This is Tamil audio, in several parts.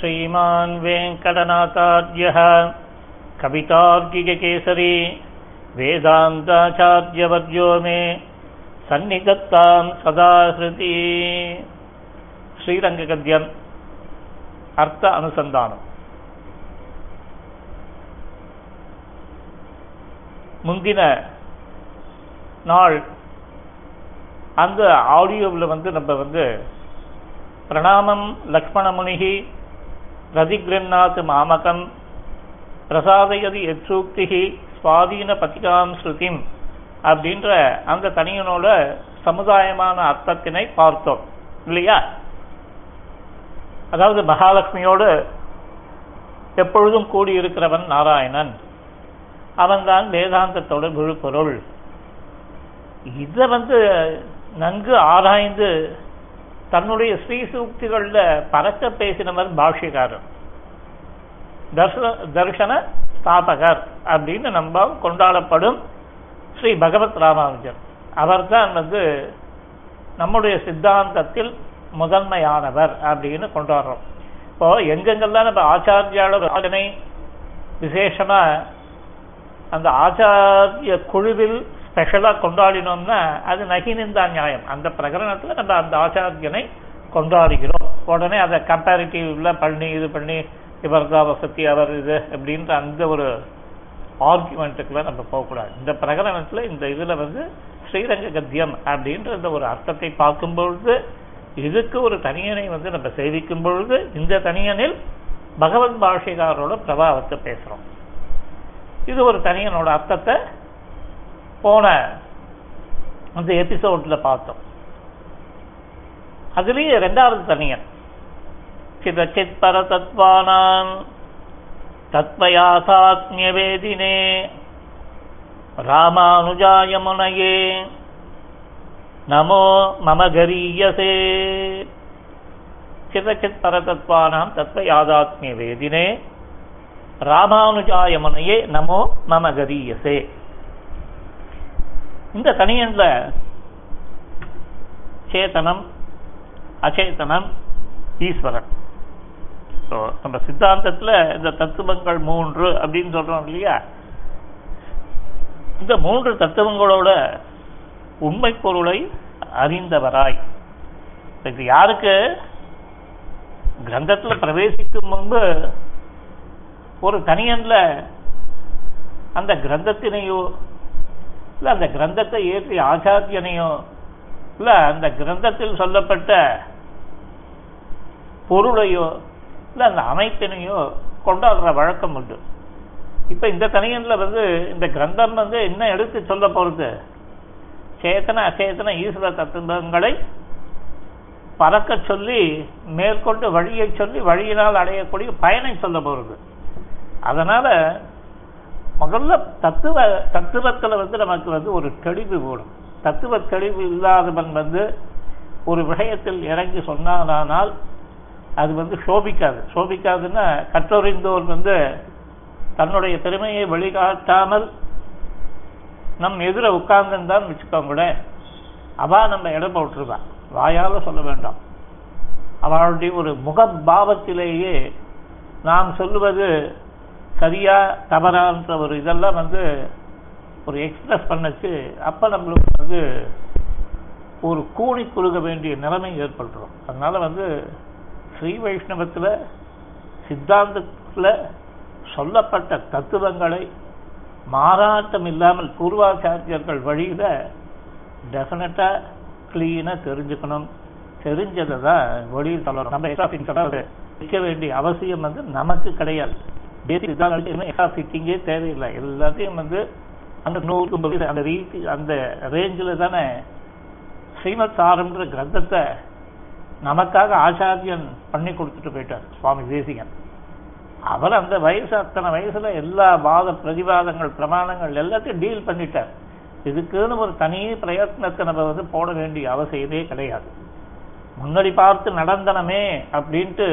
श्रीमान् वेङ्कटनाथार्यः कवितार्किककेसरी वेदान्ताचार्यवर्यो मे सन्निधत्तां सदा हृति ஸ்ரீரங்ககத்தியம் அர்த்த அனுசந்தானம் முந்தின நாள் அந்த ஆடியோவில் வந்து நம்ம வந்து பிரணாமம் லக்ஷ்மணமுனிகி பிரதிகிரன்னாத் மாமகம் பிரசாதயதி எச்சூக்திகி சுவாதீன பதிகாம் ஸ்ருதிம் அப்படின்ற அந்த தனியனோட சமுதாயமான அர்த்தத்தினை பார்த்தோம். இல்லையா? அதாவது மகாலட்சுமியோடு எப்பொழுதும் கூடியிருக்கிறவன் நாராயணன். அவன்தான் வேதாந்தத்தோட விழுப்பொருள். இதை வந்து நன்கு ஆராய்ந்து தன்னுடைய ஸ்ரீ சூக்திகள்ல பறக்க பேசினவர் பாஷ்யக்காரர். தர்ஷன தர்ஷன ஸ்தாபகர் அப்படின்னு நம்ம கொண்டாடப்படும் ஸ்ரீ பகவத் ராமானுஜர். அவர்தான் வந்து நம்முடைய சித்தாந்தத்தில் முதன்மையானவர் அப்படின்னு கொண்டாடுறோம். இப்போ எங்கெங்கெல்லாம் நம்ம ஆச்சாரியாளர் ஆஜனை விசேஷமா அந்த ஆச்சாரிய குழுவில் ஸ்பெஷலாக கொண்டாடினோம்னா அது நகினிந்தா நியாயம். அந்த பிரகரணத்தில் நம்ம அந்த ஆச்சாரியனை கொண்டாடுகிறோம். உடனே அதை கம்பேரிட்டிவ்ல பண்ணி இது பண்ணி இவர் தான் வசதி அவர் இது அப்படின்ற அந்த ஒரு ஆர்குமெண்ட்டுக்குள்ள நம்ம போகக்கூடாது. இந்த பிரகரணத்தில் இந்த இதுல வந்து ஸ்ரீரங்க கத்தியம் அப்படின்ற இந்த ஒரு அர்த்தத்தை பார்க்கும் பொழுது இதுக்கு ஒரு தனியனை வந்து நம்ம சேவிக்கும் பொழுது இந்த தனியனில் பகவத் பாஷைகாரோட பிரபாவத்தை பேசுகிறோம் இது ஒரு தனியனோட அர்த்தத்தை போன அந்த எபிசோட்ல பார்த்தோம். அதுலேயும் ரெண்டாவது தனியன். சிதச்சித் பரதத்வானான் தத்வயாசாத்மியவேதினே ராமானுஜாய முனையே நமோ மம கரீயசே சிதச்சித் பரதத்வானாம் தத்வ யாதாத்மிய வேதினே ராமானுஜாய முனையே நமோ மம கரீயசே இந்த தனியன்ல சேத்தனம் அச்சேதனம் ஈஸ்வரன். நம்ம சித்தாந்தத்துல இந்த தத்துவங்கள் மூன்று அப்படின்னு சொல்றோம் இல்லையா? இந்த மூன்று தத்துவங்களோட உண்மை பொருளை அறிந்தவராய். இது யாருக்கு? கிரந்தத்துல பிரவேசிக்கும் முன்பு ஒரு தனியனில் அந்த கிரந்தத்தினையோ இல்லை அந்த கிரந்தத்தை ஏற்றி ஆச்சாரியனையோ இல்லை அந்த கிரந்தத்தில் சொல்லப்பட்ட பொருளையோ இல்ல அந்த அமைப்பினையோ கொண்டாடுற வழக்கம் உண்டு. இப்போ இந்த தனியன்ல வந்து இந்த கிரந்தம் வந்து என்ன எடுத்து சொல்ல போறது? சேத்தன அசேத்தன ஈஸ்வர தத்துவங்களை பறக்க சொல்லி மேற்கொண்டு வழியை சொல்லி வழியினால் அடையக்கூடிய பயனை சொல்ல போறது. அதனால முதல்ல தத்துவ தத்துவத்தில் வந்து நமக்கு வந்து ஒரு தெளிவு வேணும். தத்துவ தெளிவு இல்லாதவன் வந்து ஒரு விஷயத்தில் இறங்கி சொன்னானால் அது வந்து சோபிக்காது. சோபிக்காதுன்னா கற்றறிந்தோர் வந்து தன்னுடைய திறமையை வழிகாட்டாமல் நம் எதிர தான் வச்சுக்கோங்க அவா நம்ம இடம் போட்டுருவான் வாயால சொல்ல வேண்டாம். அவளுடைய ஒரு முகபாவத்திலேயே நாம் சொல்லுவது சரியா தவறான்ற ஒரு இதெல்லாம் வந்து ஒரு எக்ஸ்பிரஸ் பண்ணச்சு. அப்போ நம்மளுக்கு வந்து ஒரு கூணி குறுக வேண்டிய நிலைமை ஏற்படுறோம் அதனால வந்து ஸ்ரீ வைஷ்ணவத்துல சித்தாந்தத்தில் சொல்லப்பட்ட தத்துவங்களை மாறாட்டம் இல்லாமல் பூர்வாச்சாரியர்கள் வழியில டெஃபினட்டாக க்ளீனாக தெரிஞ்சுக்கணும். தெரிஞ்சதை தான் வழியில் சொல்லணும் நம்ம எக்ஸ்ட்ரா வைக்க வேண்டிய அவசியம் வந்து நமக்கு கிடையாது. பேசிக் எக்ஸ்ட்ரா ஃபிட்டிங்கே தேவையில்லை. எல்லாத்தையும் வந்து அந்த நூறு அந்த ரீதி அந்த ரேஞ்சில் தானே ஸ்ரீமத் சாரம்ன்ற கிரந்தத்தை நமக்காக ஆச்சாரியன் பண்ணி கொடுத்துட்டு போயிட்டார் சுவாமி தேசிகன் அவர் அந்த வயசு அத்தனை வயசுல எல்லா வாத பிரதிவாதங்கள் பிரமாணங்கள் எல்லாத்தையும் டீல் பண்ணிட்டார். இதுக்குன்னு ஒரு தனி பிரயத்னத்தை நம்ம வந்து போட வேண்டிய அவசியமே கிடையாது. முன்னாடி பார்த்து நடந்தனமே அப்படின்ட்டு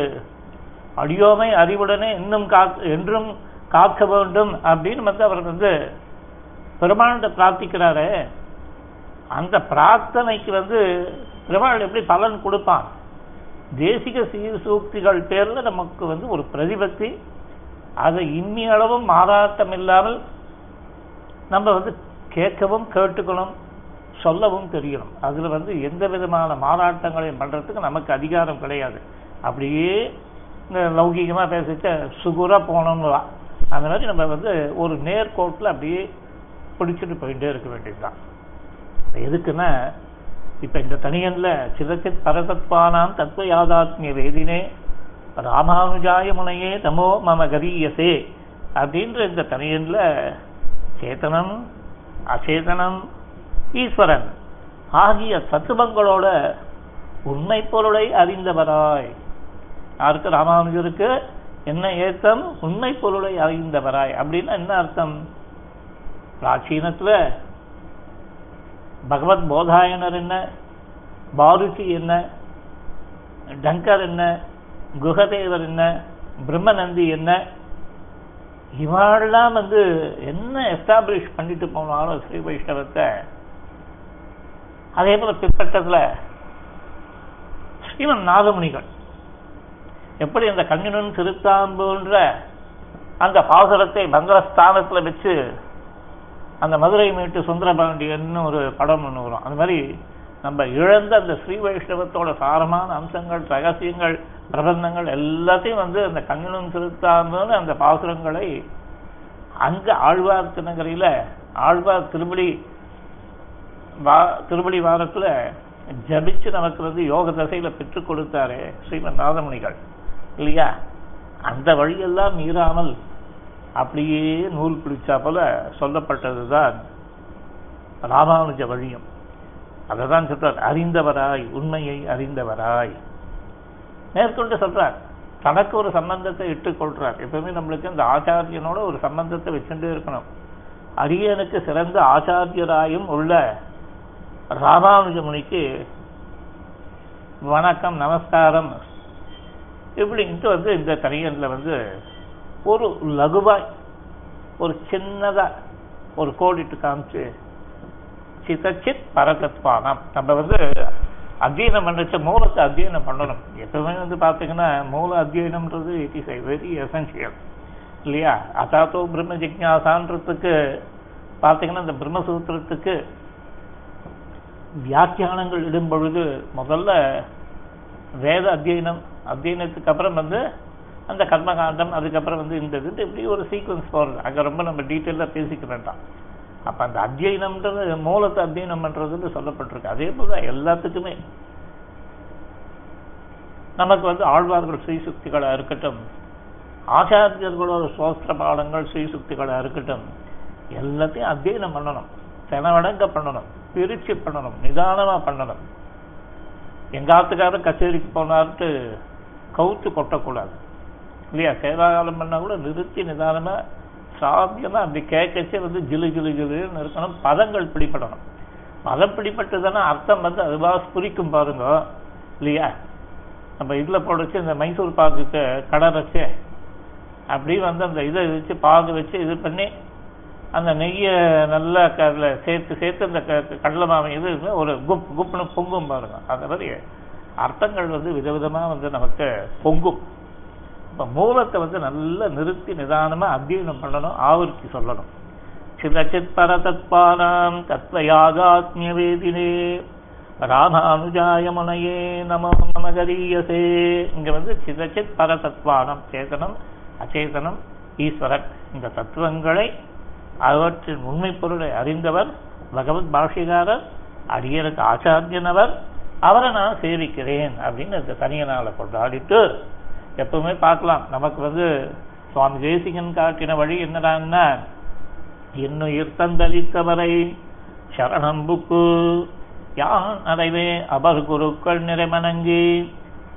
அடியோமை அறிவுடனே இன்னும் என்றும் காக்க வேண்டும் அப்படின்னு வந்து அவர் வந்து பெருமானத்தை பிரார்த்திக்கிறாரு. அந்த பிரார்த்தனைக்கு வந்து பெருமாள் எப்படி பலன் கொடுப்பான்? தேசிக சீர் சூக்திகள் பேர்ல நமக்கு வந்து ஒரு பிரதிபக்தி அதை இன்னி அளவும் மாறாட்டம் இல்லாமல் நம்ம வந்து கேட்கவும் கேட்டுக்கணும் சொல்லவும் தெரியணும். அதுல வந்து எந்த விதமான மாறாட்டங்களையும் பண்றதுக்கு நமக்கு அதிகாரம் கிடையாது. அப்படியே இந்த லௌகீகமாக பேசிட்டு சுகுராக போனோம்னு அந்த மாதிரி நம்ம வந்து ஒரு நேர்கோட்டில் அப்படியே பிடிச்சிட்டு போயிட்டே இருக்க வேண்டியது தான் எதுக்குன்னா இப்போ இந்த தனியனில் சிதச்சித் பரதத்வானாம் தத்துவ யாதாத்மிய வேதினே ராமானுஜாய முனையே தமோ மம கரீயசே அப்படின்ற இந்த தனியனில் சேத்தனம் அச்சேதனம் ஈஸ்வரன் ஆகிய தத்துவங்களோட உண்மை பொருளை அறிந்தவராய். யாருக்கு ராமானுஜருக்கு என்ன ஏத்தம் உண்மை பொருளை அறிந்தவராய். அப்படின்னா என்ன அர்த்தம்? பிராச்சீனத்துல பகவத் போதாயனர் என்ன? பாருச்சி என்ன? டங்கர் என்ன? குகதேவர் என்ன? பிரம்மநந்தி என்ன? இவாளெல்லாம் வந்து என்ன எஸ்டாப்ளிஷ் பண்ணிட்டு போனாலும் ஸ்ரீ வைஷ்ணவத்தை? அதே போல பிற்பட்டத்துல ஸ்ரீமன் நாதமுனிகள் எப்படி அந்த கண்ணினன் திருத்தாம்புன்ற அந்த பாசுரத்தை மங்களஸ்தானத்துல வச்சு அந்த மதுரை மீட்டு சுந்தரபாண்டியன்னு ஒரு படம் ஒன்று வரும். அந்த மாதிரி நம்ம இழந்த அந்த ஸ்ரீ வைஷ்ணவத்தோட சாரமான அம்சங்கள் ரகசியங்கள் பிரபந்தங்கள் எல்லாத்தையும் வந்து அந்த கண்ணினும் திருத்தாம்புன்னு அந்த பாசுரங்களை அங்கே ஆழ்வார் திருநகரியில ஆழ்வார் திருப்படி வா திருப்படி வாரத்தில் ஜபிச்சு நமக்கு வந்து யோக தசையில் பெற்றுக் கொடுத்தாரு ஸ்ரீமன் நாதமணிகள் இல்லையா அந்த வழியெல்லாம் மீறாமல் அப்படியே நூல் பிடிச்சா போல சொல்லப்பட்டதுதான் ராமானுஜ வழியும். அதை தான் சொல்றார் அறிந்தவராய் உண்மையை அறிந்தவராய். மேற்கொண்டு சொல்றார் தனக்கு ஒரு சம்பந்தத்தை இட்டுக்கொள்றார் எப்பவுமே நம்மளுக்கு இந்த ஆச்சாரியனோட ஒரு சம்பந்தத்தை வச்சுட்டே இருக்கணும். அரியனுக்கு சிறந்த ஆச்சாரியராயும் உள்ள ராமானுஜ முனிக்கு வணக்கம் நமஸ்காரம் இப்படின்ட்டு வந்து இந்த தனியனில் வந்து ஒரு லகுவாய் ஒரு சின்னதாக ஒரு கோடிட்டு காமிச்சு சிதச்சித் பரதத்வானம் நம்ம வந்து அத்தியனம் பண்ணுறச்ச மூலத்தை அத்தியனம் பண்ணணும். எப்பவுமே வந்து பார்த்தீங்கன்னா மூல அத்தியனம்ன்றது it is a very essential இல்லையா? அதாத்தோ பிரம்ம ஜிக்யாசான்றதுக்கு பார்த்தீங்கன்னா இந்த பிரம்மசூத்திரத்துக்கு வியாக்கியானங்கள் இடும் பொழுது முதல்ல வேத அத்தியனம் அத்தியனத்துக்கு அப்புறம் வந்து அந்த கர்மகாண்டம் அதுக்கப்புறம் வந்து இந்த இது இப்படி ஒரு சீக்வன்ஸ் போகிறது அங்கே ரொம்ப நம்ம டீட்டெயிலாக பேசிக்க வேண்டாம். அப்போ அந்த அத்தியனம்ன்றது மூலத்தை அத்தியனம் பண்ணுறதுன்னு சொல்லப்பட்டிருக்கு. அதே போல எல்லாத்துக்குமே. நமக்கு வந்து ஆழ்வார்கள் ஸ்ரீசுக்திகளாக இருக்கட்டும் ஆச்சாரியர்களோட சோஸ்திர பாடங்கள் ஸ்ரீசுக்திகளாக இருக்கட்டும் எல்லாத்தையும் அத்தியனம் பண்ணணும். செனவடங்க பண்ணணும் பிரிச்சு பண்ணணும் நிதானமா பண்ணணும். எங்காத்துக்காரர் கச்சேரிக்கு போனார்ட்டு கவுத்து கொட்டக்கூடாது. இல்லையா? சேவாகாலம் பண்ணால் கூட நிறுத்தி நிதானமாக சாத்தியமாக அப்படி கேட்கச்சே வந்து ஜிலு ஜிலு ஜிலுன்னு இருக்கணும். பதங்கள் மதம் பதம் பிடிப்பட்டதுன்னா அர்த்தம் வந்து அதுவா புரிக்கும் பாருங்க. இல்லையா? நம்ம இதில் போடச்சு இந்த மைசூர் பாக்குக்கு கடை வச்சு அப்படி வந்து அந்த இதை வச்சு பாகு வச்சு இது பண்ணி அந்த நெய்யை நல்லா அதில் சேர்த்து சேர்த்து அந்த கடலை மாவை இது ஒரு குப் குப்னு பொங்கும் பாருங்க. அந்த மாதிரி அர்த்தங்கள் வந்து விதவிதமா வந்து நமக்கு பொங்கும். இப்போ மூலத்தை வந்து நல்லா நிறுத்தி நிதானமா அத்தியனம் பண்ணணும் ஆவர்த்தி சொல்லணும். சிதச்சித் பரதத்பானாம் தத்வயாகாத்மிய வேதினே ராமானுஜாய முனையே நமோ நமகரியசே இங்க வந்து சிதச்சித் பரதத்வானம் சேதனம் அச்சேதனம் ஈஸ்வரன் இந்த தத்துவங்களை அவற்றின் உண்மை பொருளை அறிந்தவர் பகவத் பாஷிகாரர் அடியனுக்கு ஆச்சாரியனவர் அவரை நான் சேவிக்கிறேன் அப்படின்னு இந்த தனியனால கொண்டாடிட்டு எப்பவுமே பார்க்கலாம். நமக்கு வந்து சுவாமி ஜெயசிங்கன் காட்டின வழி என்னடான்னா இன்னுயிர் தந்தளித்தவரை சரணம் புக்கு. யான் அடைவே அபர் குருக்கள் நிறைமணங்கி.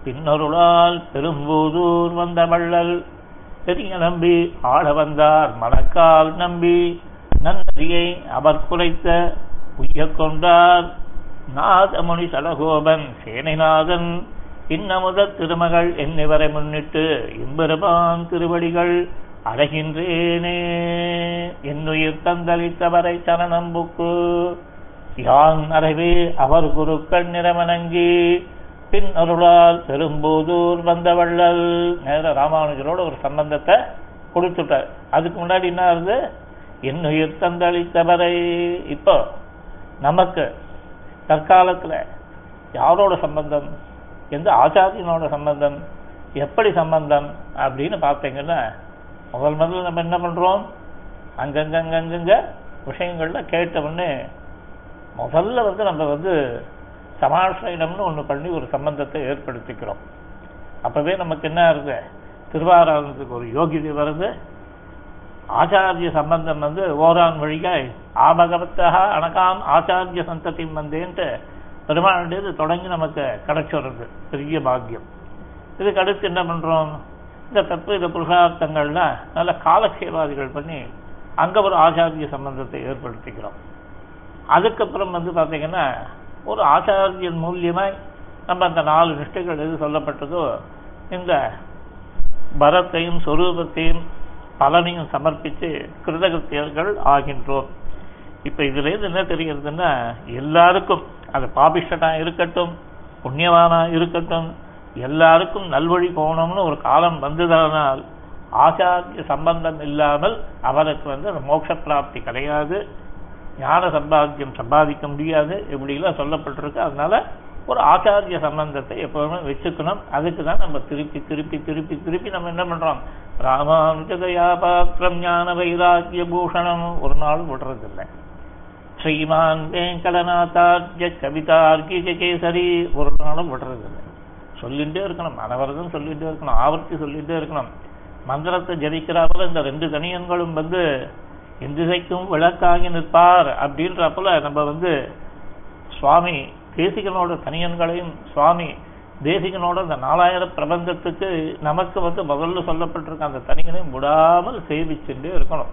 பின்னொருளால் பெரும்பூதூர் வந்த வள்ளல். பெரிய நம்பி ஆட வந்தார் மணக்கால் நம்பி. நன்னதியை அவர் குறைத்த உய்ய கொண்டார். நாதமுனி சடகோபன் சேனைநாதன் இன்னமுத திருமகள் என்னிவரை முன்னிட்டு இம்பெருமான் திருவடிகள் அடைகின்றேனே என்னுயிர் தந்தளித்தவரை சரணம்புக்கு யான் அறவே அவர் குருக்கள் நிறமணங்கி பின் அருளால் பெரும்போதூர் வந்த வள்ளல் நேர ராமானுஜரோட ஒரு சம்பந்தத்தை கொடுத்துட்டார். அதுக்கு முன்னாடி என்ன ஆகுது? என்னுயிர் தந்தளித்தவரை. இப்போ நமக்கு தற்காலத்தில் யாரோட சம்பந்தம்? எந்த ஆச்சாரியனோட சம்பந்தம்? எப்படி சம்பந்தம்? அப்படின்னு பார்த்தீங்கன்னா முதல் முதல்ல நம்ம என்ன பண்ணுறோம் அங்கங்கங்கங்கங்க விஷயங்களில் கேட்டவுடனே முதல்ல வந்து நம்ம வந்து சமாசிரயணம்னு ஒன்று பண்ணி ஒரு சம்பந்தத்தை ஏற்படுத்திக்கிறோம். அப்போவே நமக்கு என்ன ஆகுது திருவாராதனத்துக்கு ஒரு யோகிதை வருது. ஆச்சாரிய சம்பந்தம் வந்து ஓரான் வழியாய் ஆபகவத்தக அணகாம் ஆச்சாரிய சந்ததியும் வந்தேன்ட்டு பெருமாளுடையது தொடங்கி நமக்கு கிடைச்சுறது பெரிய பாக்கியம். இதுக்கு அடுத்து என்ன பண்றோம்? இந்த தத்துவ புருஷார்த்தங்கள்ல நல்ல காலக்ஷேபாதிகள் பண்ணி அங்க ஒரு ஆச்சாரிய சம்பந்தத்தை ஏற்படுத்திக்கிறோம். அதுக்கப்புறம் வந்து பார்த்தீங்கன்னா ஒரு ஆச்சாரியன் மூலியமாய் நம்ம அந்த நாலு நிஷ்டைகள் எது சொல்லப்பட்டதோ இந்த பரத்தையும் சொரூபத்தையும் பலனையும் சமர்ப்பித்து கிருதகத்தியர்கள் ஆகின்றோம். இப்போ இதுல இருந்து என்ன தெரிகிறதுன்னா எல்லாருக்கும் அது பாபிஷ்டனா இருக்கட்டும் புண்ணியவானா இருக்கட்டும் எல்லாருக்கும் நல்வழி போகணும்னு ஒரு காலம் வந்ததானால் ஆச்சாரிய சம்பந்தம் இல்லாமல் அவருக்கு வந்து அந்த மோட்ச பிராப்தி கிடையாது. ஞான சம்பாத்தியம் சம்பாதிக்க முடியாது. இப்படிலாம் சொல்லப்பட்டிருக்கு. அதனால ஒரு ஆச்சாரிய சம்பந்தத்தை எப்பவுமே வச்சுக்கணும். அதுக்கு தான் நம்ம திருப்பி திருப்பி திருப்பி திருப்பி நம்ம என்ன பண்றோம்? ராமானுஜதயா பாத்திரம் ஞான வைராக்கிய பூஷணம். ஒரு நாள் விடுறதில்லை. ஸ்ரீமான் வேங்கடநாத்தார்ய கவிதார்கிய கேசரி. ஒரு நாளும் விடுறதில்லை. சொல்லிகிட்டே இருக்கணும். அனவரதம் சொல்லிகிட்டே இருக்கணும். ஆவர்த்தி சொல்லிகிட்டே இருக்கணும். மந்திரத்தை ஜதிக்கிறாப்புல இந்த ரெண்டு தனியன்களும் வந்து எந்திசைக்கும் விளக்காகி நிற்பார் அப்படின்றப்பல நம்ம வந்து சுவாமி தேசிகனோட தனியன்களையும் சுவாமி தேசிகனோட அந்த நாலாயிரம் பிரபந்தத்துக்கு நமக்கு வந்து முதல்ல சொல்லப்பட்டிருக்க அந்த தனியனையும் விடாமல் சேவிச்சுட்டே இருக்கணும்.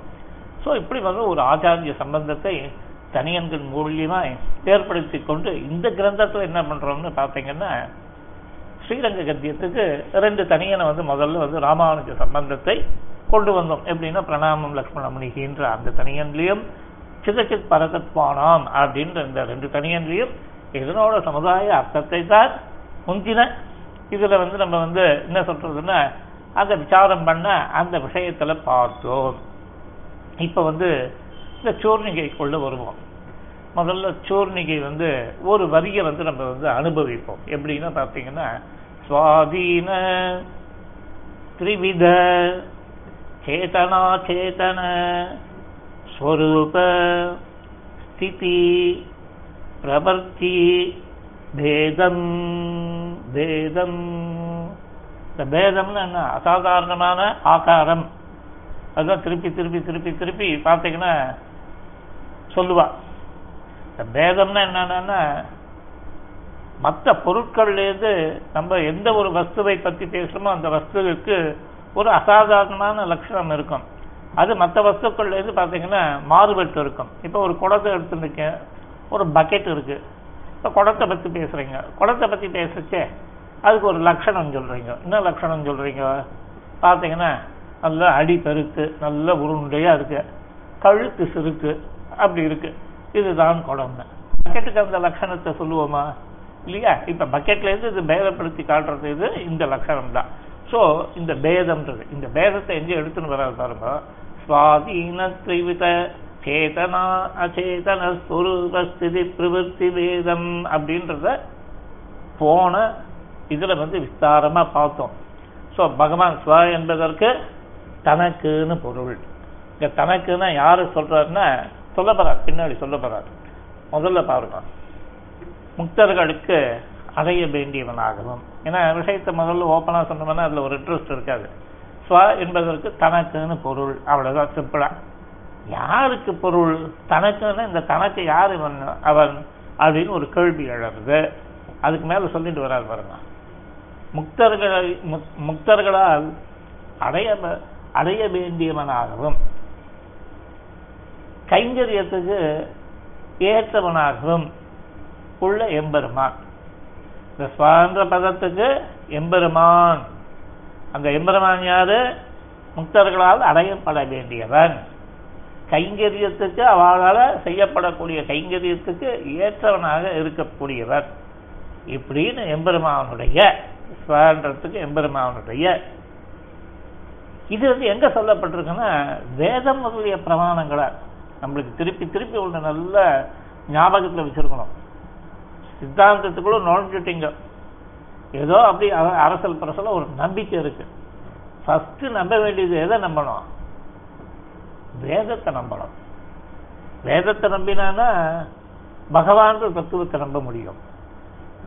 ஸோ இப்படி வந்து ஒரு ஆச்சாரிய சம்பந்தத்தை தனியன்கள் மூலியமா ஏற்படுத்தி கொண்டு இந்த கிரந்தத்துல என்ன பண்றோம்னு பார்த்தீங்கன்னா ஸ்ரீரங்க கத்தியத்துக்கு ரெண்டு தனியனை வந்து முதல்ல வந்து ராமானுஜ சம்பந்தத்தை கொண்டு வந்தோம். எப்படின்னா பிரணாமம் லக்ஷ்மணமணிகின்ற அந்த தனியன்லையும் சிதச்சித் பரதத்வானாம் அப்படின்ற இந்த ரெண்டு தனியன்லையும் இதனோட சமுதாய அர்த்தத்தை தான் முந்தின. இதுல வந்து நம்ம வந்து என்ன சொல்றதுன்னா அந்த விசாரம் பண்ண அந்த விஷயத்துல பார்த்தோம். இப்போ வந்து இந்த சூர்ணிகைக்குள்ள வருவோம். முதல்ல சூர்ணிகை வந்து ஒரு வரியை வந்து நம்ம வந்து அனுபவிப்போம். எப்படின்னா பார்த்தீங்கன்னா சுவாதீன த்ரிவித சேதனா சேதன ஸ்வரூப ஸ்திதி பிரவர்த்தி பேதம் பேதம் இந்த பேதம்னு என்ன? அசாதாரணமான ஆகாரம். அதுதான் திருப்பி திருப்பி திருப்பி திருப்பி பார்த்தீங்கன்னா சொல்லுவா. இந்த பேதம்னா என்னன்னா மற்ற பொருட்கள்லேருந்து நம்ம எந்த ஒரு வஸ்துவை பற்றி பேசுறோமோ அந்த வஸ்துவுக்கு ஒரு அசாதாரணமான லட்சணம் இருக்கும். அது மற்ற வஸ்துக்கள்லேருந்து பார்த்தீங்கன்னா மாறுபட்டு இருக்கும். இப்போ ஒரு குடத்தை எடுத்துருக்கேன். ஒரு பக்கெட் இருக்கு. இப்போ குடத்தை பற்றி பேசுறீங்க. குடத்தை பற்றி பேசுச்சே அதுக்கு ஒரு லட்சணம் சொல்றீங்க. என்ன லட்சணம் சொல்றீங்க? பார்த்தீங்கன்னா நல்ல அடி பெருத்து நல்ல உருண்டையா இருக்கு. கழுத்து சிறுக்கு அப்படி இருக்கு. இதுதான் குடம்னு பக்கெட்டுக்கு அந்த லட்சணத்தை சொல்லுவோமா? இல்லையா? இப்போ பக்கெட்ல இருந்து இது பேதப்படுத்தி காட்டுறது இது இந்த லட்சணம் தான். ஸோ இந்த பேதம்ன்றது இந்த பேதத்தை எங்கே எடுத்துன்னு வராது பாருங்க. சுவாதீன திரிவித சேதனா அச்சேதன ஸ்வரூபஸ்திதி பிரவருத்தி வேதம் அப்படின்றத போன இதுல வந்து விஸ்தாரமா பார்த்தோம். சோ பகவான் ஸ்வ என்பதற்கு தனக்குன்னு பொருள். இங்க தனக்குன்னா யாரு சொல்றாருன்னா சொல்ல போகிறார் பின்னாடி சொல்ல போறார். முதல்ல பாருங்க. முக்தர்களுக்கு அடைய வேண்டியவனாகவும். ஏன்னா விஷயத்தை முதல்ல ஓப்பனா சொன்னோம்னா அதுல ஒரு இன்ட்ரெஸ்ட் இருக்காது. ஸ்வ என்பதற்கு தனக்குன்னு பொருள். அவ்வளவுதான் சிம்பிளாக யாருக்கு பொருள்? தனக்குன்னு இந்த தனக்கு யார் இவன்? அவன் அப்படின்னு ஒரு கேள்வி எழறது அதுக்கு மேல சொல்லிட்டு வராது பாருங்க. முக்தர்களை முக்தர்களால் அடைய அடைய வேண்டியவனாகவும் கைங்கரியத்துக்கு ஏற்றவனாகவும் உள்ள எம்பெருமான். இந்த சுவாந்திர பதத்துக்கு எம்பெருமான். அந்த எம்பெருமான் யாரு? முக்தர்களால் அடையப்பட வேண்டியவன். கைங்கரியத்துக்கு அவளால் செய்யப்படக்கூடிய கைங்கரியத்துக்கு ஏற்றவனாக இருக்கக்கூடியவர். இப்படின்னு எம்பெருமாவனுடைய ஸ்வன்றதுக்கு எம்பெருமாவனுடைய இது வந்து எங்க சொல்லப்பட்டிருக்குன்னா வேதம் முதலிய பிரமாணங்களை நம்மளுக்கு திருப்பி திருப்பி ஒன்று நல்ல ஞாபகத்தில் வச்சிருக்கணும். சித்தாந்தத்துக்குள்ள நுழைஞ்சுட்டீங்க. ஏதோ அப்படி அரசல் பரசல ஒரு நம்பிக்கை இருக்கு. ஃபர்ஸ்ட் நம்ப வேண்டியது எதை நம்பணும்? வேதத்தை நம்பணும். வேதத்தை நம்பினானா பகவான்ற தத்துவத்தை நம்ப முடியும்.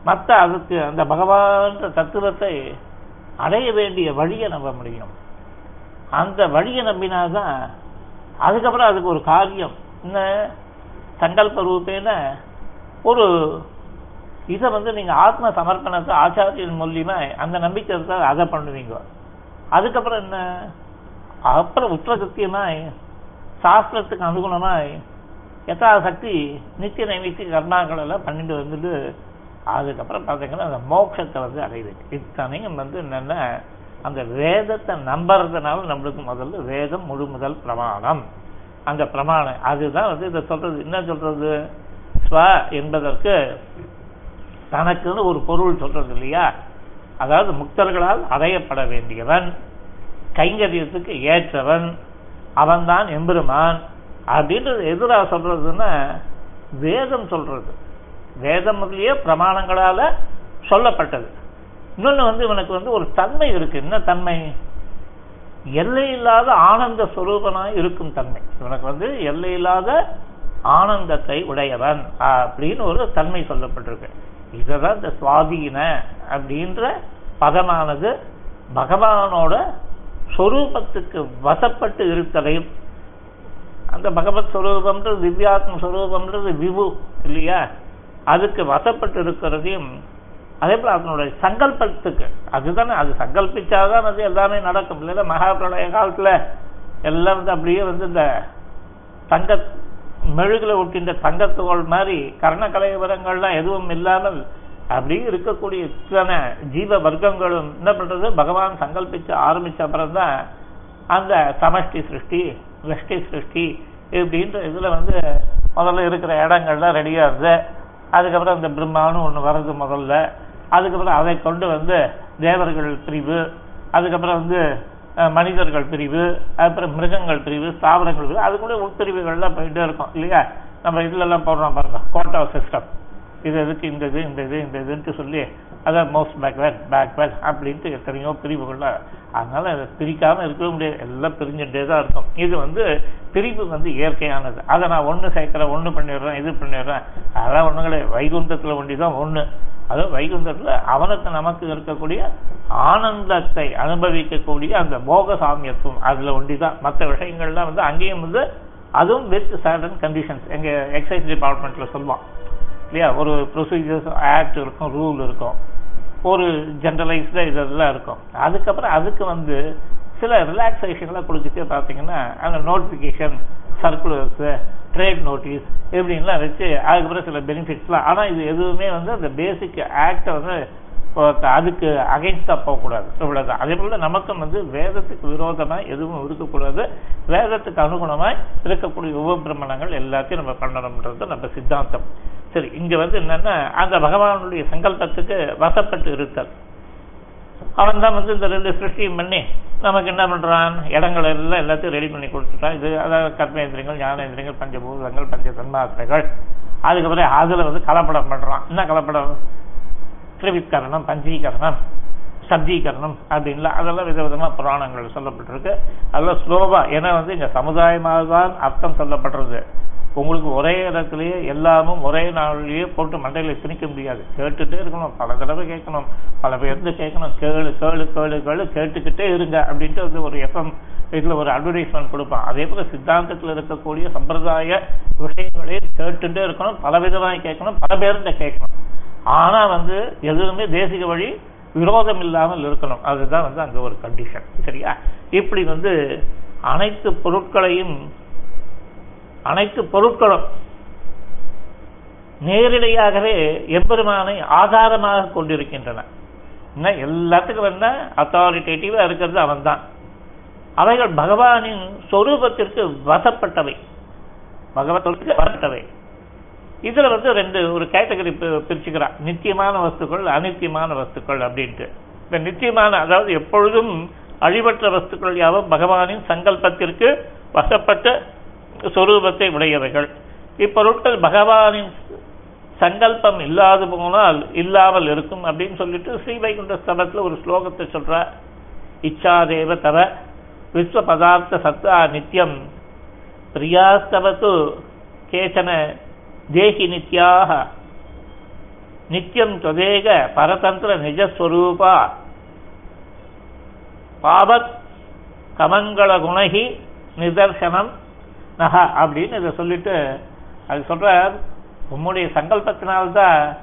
மற்ற அதுக்கு அந்த பகவான்ற தத்துவத்தை அடைய வேண்டிய வழியை நம்ப முடியும். அந்த வழியை நம்பினாதான் அதுக்கப்புறம் அதுக்கு ஒரு காரியம். என்ன? சங்கல்ப ரூபேன ஒரு இதை வந்து நீங்க ஆத்ம சமர்ப்பணத்தை ஆச்சாரியன் மூலியமா அந்த நம்பிக்கை இருந்தால் அதை பண்ணுவீங்க. அதுக்கப்புறம் என்ன? அப்புறம் உற்ற சத்தியமாக சாஸ்திரத்துக்கு அனுகுணமாய் யதாசக்தி நித்திய நைமித்திய கர்மாக்கள் எல்லாம் பண்ணிட்டு வந்துட்டு அதுக்கப்புறம் பார்த்தீங்கன்னா அந்த மோட்சத்தை வந்து அடையுது. இத்தனையும் வந்து என்னென்ன அந்த வேதத்தை நம்புறதுனால நம்மளுக்கு முதல்ல வேதம் முழு முதல் பிரமாணம். அந்த பிரமாணம் அதுதான் வந்து இதை சொல்றது. என்ன சொல்றது? ஸ்வ என்பதற்கு தனக்குன்னு ஒரு பொருள் சொல்றது இல்லையா? அதாவது முக்தர்களால் அடையப்பட வேண்டியவன் கைங்கரியத்துக்கு ஏற்றவன் அவன்தான் எம்பெருமான் அப்படின்றது எதிராக சொல்றதுன்னா வேதம் சொல்றது. வேதம் முதலிய பிரமாணங்களால சொல்லப்பட்டது. இன்னொன்னு வந்து இவனுக்கு வந்து ஒரு தன்மை இருக்கு. என்ன தன்மை? எல்லையில்லாத ஆனந்த சுரூபனாக இருக்கும் தன்மை. இவனுக்கு வந்து எல்லையில்லாத ஆனந்தத்தை உடையவன் அப்படின்னு ஒரு தன்மை சொல்லப்பட்டிருக்கு. இதுதான் இந்த சுவாதீன அப்படின்ற பதமானது பகவானோட ஸ்வரூபத்துக்கு வசப்பட்டு இருத்தலையும். அந்த பகவத் ஸ்வரூபம்ன்றது திவ்யாத்ம ஸ்வரூபம்ன்றது விபு இல்லையா? அதுக்கு வசப்பட்டு இருக்கிறதையும் அதே போல் அதனுடைய சங்கல்பத்துக்கு அதுதானே அது சங்கல்பிச்சாதான் அது எல்லாமே நடக்கும். இல்லைன்னா மகாபிரளய காலத்தில் எல்லாம் வந்து அப்படியே வந்து இந்த தங்க மெழுகில் ஒட்டின்ற தங்கத்துகள் மாதிரி கர்ண கலைவரங்கள்லாம் எதுவும் இல்லாமல் அப்படி இருக்கக்கூடிய இத்தனை ஜீவ வர்க்கங்களும் என்ன பண்றது? பகவான் சங்கல்பிச்சு ஆரம்பிச்ச அப்புறம் தான் அந்த சமஷ்டி சிருஷ்டி வெஷ்டி சிருஷ்டி இப்படின்ற இதுல வந்து முதல்ல இருக்கிற இடங்கள்லாம் ரெடியா இருது அதுக்கப்புறம் இந்த பிரம்மான்னு ஒன்று வர்றது முதல்ல. அதுக்கப்புறம் அதை கொண்டு வந்து தேவர்கள் பிரிவு அதுக்கப்புறம் வந்து மனிதர்கள் பிரிவு அப்புறம் மிருகங்கள் பிரிவு ஸ்தாபனங்கள் பிரிவு அதுக்குள்ளே உட்பிரிவுகள்லாம் போயிட்டே இருக்கும் இல்லையா? நம்ம இதுலலாம் போடுறோம் பாருங்க கோட்டா சிஸ்டம் இது எதுக்கு இந்த இது இந்த இது இந்த இதுன்ட்டு சொல்லி அதான் மோஸ்ட் பேக்வேர்ட் பேக்வேர்ட் அப்படின்ட்டு எத்தனையோ பிரிவுகள்ல அதனால் அதை பிரிக்காமல் இருக்கவே முடியாது. எல்லாம் பிரிஞ்சுட்டே தான் இருக்கும். இது வந்து பிரிவு வந்து இயற்கையானது. அதை நான் ஒன்று சேர்க்குறேன் ஒன்று பண்ணிடுறேன் இது பண்ணிடுறேன். அதெல்லாம் ஒன்றுங்களே வைகுந்தத்தில் ஒண்டி தான் ஒன்று அது வைகுந்தத்தில் அவனுக்கு நமக்கு இருக்கக்கூடிய ஆனந்தத்தை அனுபவிக்கக்கூடிய அந்த போக சாமியத்துவம் உண்டி தான் மற்ற விஷயங்கள்லாம் வந்து அங்கேயும் வந்து அதுவும் வித் சர்டன் கண்டிஷன்ஸ் எங்கள் எக்ஸைஸ் டிபார்ட்மெண்ட்டில் சொல்லுவான். இல்லையா? ஒரு ப்ரொசீஜர்ஸ் ஆக்ட் இருக்கும் ரூல் இருக்கும். ஒரு ஜென்ரலைஸ்டாக இதெல்லாம் இருக்கும். அதுக்கப்புறம் அதுக்கு வந்து சில ரிலாக்ஸேஷன்லாம் கொடுத்துட்டு பார்த்தீங்கன்னா அந்த நோட்டிஃபிகேஷன் சர்க்குலர்ஸ் ட்ரேட் நோட்டீஸ் இப்படின்லாம் வச்சு அதுக்கப்புறம் சில பெனிஃபிட்ஸ்லாம் ஆனால் இது எதுவுமே வந்து அந்த பேசிக் ஆக்டை வந்து அதுக்கு அகைன்ஸ்டாக போகக்கூடாது. இவ்வளோதான் அதே போல் நமக்கும் வந்து வேதத்துக்கு விரோதமாக எதுவும் இருக்கக்கூடாது. வேதத்துக்கு அனுகுணமாய் இருக்கக்கூடிய உபபிரமணங்கள் எல்லாத்தையும் நம்ம பண்ணணும்ன்றது நம்ம சித்தாந்தம். சரி இங்க வந்து என்னன்னா அந்த பகவானுடைய சங்கல்பத்துக்கு வசப்பட்டு இருத்தல். அவன் தான் வந்து இந்த ரெண்டு சிருஷ்டியும் பண்ணி நமக்கு என்ன பண்றான்? இடங்கள் எல்லாம் எல்லாத்தையும் ரெடி பண்ணி கொடுத்துட்டான். இது அதாவது கர்மேந்திரங்கள் ஞானேந்திரங்கள் பஞ்சபூதங்கள் பஞ்ச தன்மாத்திரைகள் அதுக்கப்புறம் அதுல வந்து கலப்படம் பண்றான். என்ன கலப்படம்? திரிவித்கரணம் பஞ்சீகரணம் சப்ஜீகரணம் அப்படின்லாம் அதெல்லாம் விதவிதமாக புராணங்கள் சொல்லப்பட்டிருக்கு. அதெல்லாம் ஸ்லோவா ஏன்னா வந்து இங்க சமுதாயமாக தான் அர்த்தம் சொல்லப்படுறது. உங்களுக்கு ஒரே இடத்துலயே எல்லாமும் ஒரே நாளிலேயே போட்டு மண்டையில திணிக்க முடியாது. கேட்டுட்டே இருக்கணும். பல தடவை கேட்கணும். பல பேர்ந்து கேட்கணும். கேளு கேளு கேளு கேளு கேட்டுக்கிட்டே இருங்க அப்படின்ட்டு வந்து ஒரு எஃப்எம் இதுல ஒரு அட்வர்டைஸ்மெண்ட் கொடுப்பான். அதே போல சித்தாந்தத்தில் இருக்கக்கூடிய சம்பிரதாய விஷயங்களே கேட்டுட்டே இருக்கணும். பல விதமாக கேட்கணும். பல பேர்ந்த கேட்கணும். ஆனா வந்து எதுவுமே தேசிக வழி விரோதம் இல்லாமல் இருக்கணும். அதுதான் வந்து அங்க ஒரு கண்டிஷன் சரியா? இப்படி வந்து அனைத்து பொருட்களையும் அனைத்து பொருட்களும். நேரடியாகவே எம்பெருமானை ஆதாரமாக கொண்டிருக்கின்றன. என்ன எல்லாத்துக்கும் என்ன? அத்தாரிட்டேட்டிவாக இருக்கிறது அவன்தான். அவைகள் பகவானின் சொரூபத்திற்கு வசப்பட்டவை. பகவத்திற்கு வசப்பட்டவை. இதுல வந்து ரெண்டு ஒரு கேட்டகரி பிரிச்சுக்கிறான். நித்தியமான வஸ்துக்கள் அனித்தியமான வஸ்துக்கள் அப்படின்ட்டு. இந்த நித்தியமான அதாவது எப்பொழுதும் அழிவற்ற வஸ்துக்கள் யாவும் பகவானின் சங்கல்பத்திற்கு வசப்பட்ட சொரூபத்தை உடையவைகள். இப்பொருட்கள் பகவானின் சங்கல்பம் இல்லாது போனால் இல்லாமல் இருக்கும் அப்படின்னு சொல்லிட்டு ஸ்ரீவைகுண்ட ஸ்தலத்தில் ஒரு ஸ்லோகத்தை சொல்ற. இச்சாதேவ தவ விஸ்வ பதார்த்த சத்தா நித்தியம் பிரியாஸ்தவத்து கேச்சன தேகி நித்யாக. நித்தியம் தொதேக பரதந்திர நிஜஸ்வரூபா. பாவத் கமங்கள குணகி நிதர்சனம். நக அப்படின்னு இதை சொல்லிட்டு அது சொல்ற உம்முடைய சங்கல்பத்தினால்தான்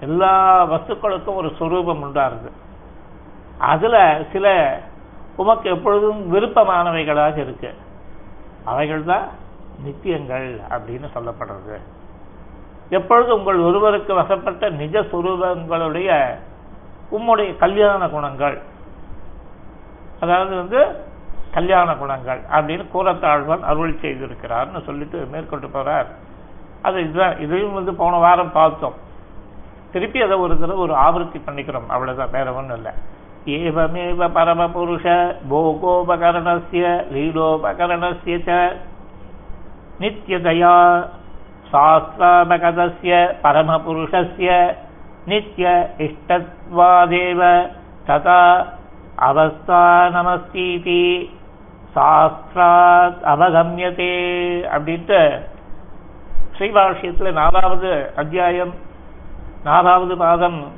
எல்லா வஸ்துக்களுக்கும் ஒரு சுரூபம் உண்டாருது அதுல சில உமக்கு எப்பொழுதும் விருப்பமானவைகளாக இருக்கு. அவைகள் தான் நித்தியங்கள் அப்படின்னு சொல்லப்படுறது. எப்பொழுது உங்கள் ஒருவருக்கு வசப்பட்ட நிஜ சுரூபங்களுடைய உம்முடைய கல்யாண குணங்கள். அதாவது வந்து கல்யாண குணங்கள் அப்படின்னு கூறத்தாழ்வான் அருள் செய்திருக்கிறார்னு சொல்லிட்டு மேற்கொண்டு போறார். அது இதுதான். இதையும் வந்து போன வாரம் பார்த்தோம். திருப்பி அதை ஒரு தடவை ஒரு ஆவருத்தி பண்ணிக்கிறோம். அவ்வளவுதான். வேற ஒன்றும் இல்லை. ஏவமேவ பரமபுருஷ போகோபகரணசிய லீலோபகரணஸ்ய ச. நித்யதயா சாஸ்திராபகதசிய பரமபுருஷஸ்ய நித்ய இஷ்டத்வாதேவ ததா அவஸ்தானமஸ்தீதி. சாஸ்திராத் அவகமியதே அப்படின்ட்டு ஸ்ரீபாஷ்யத்தில் நாலாவது அத்தியாயம் நாலாவது பாதம்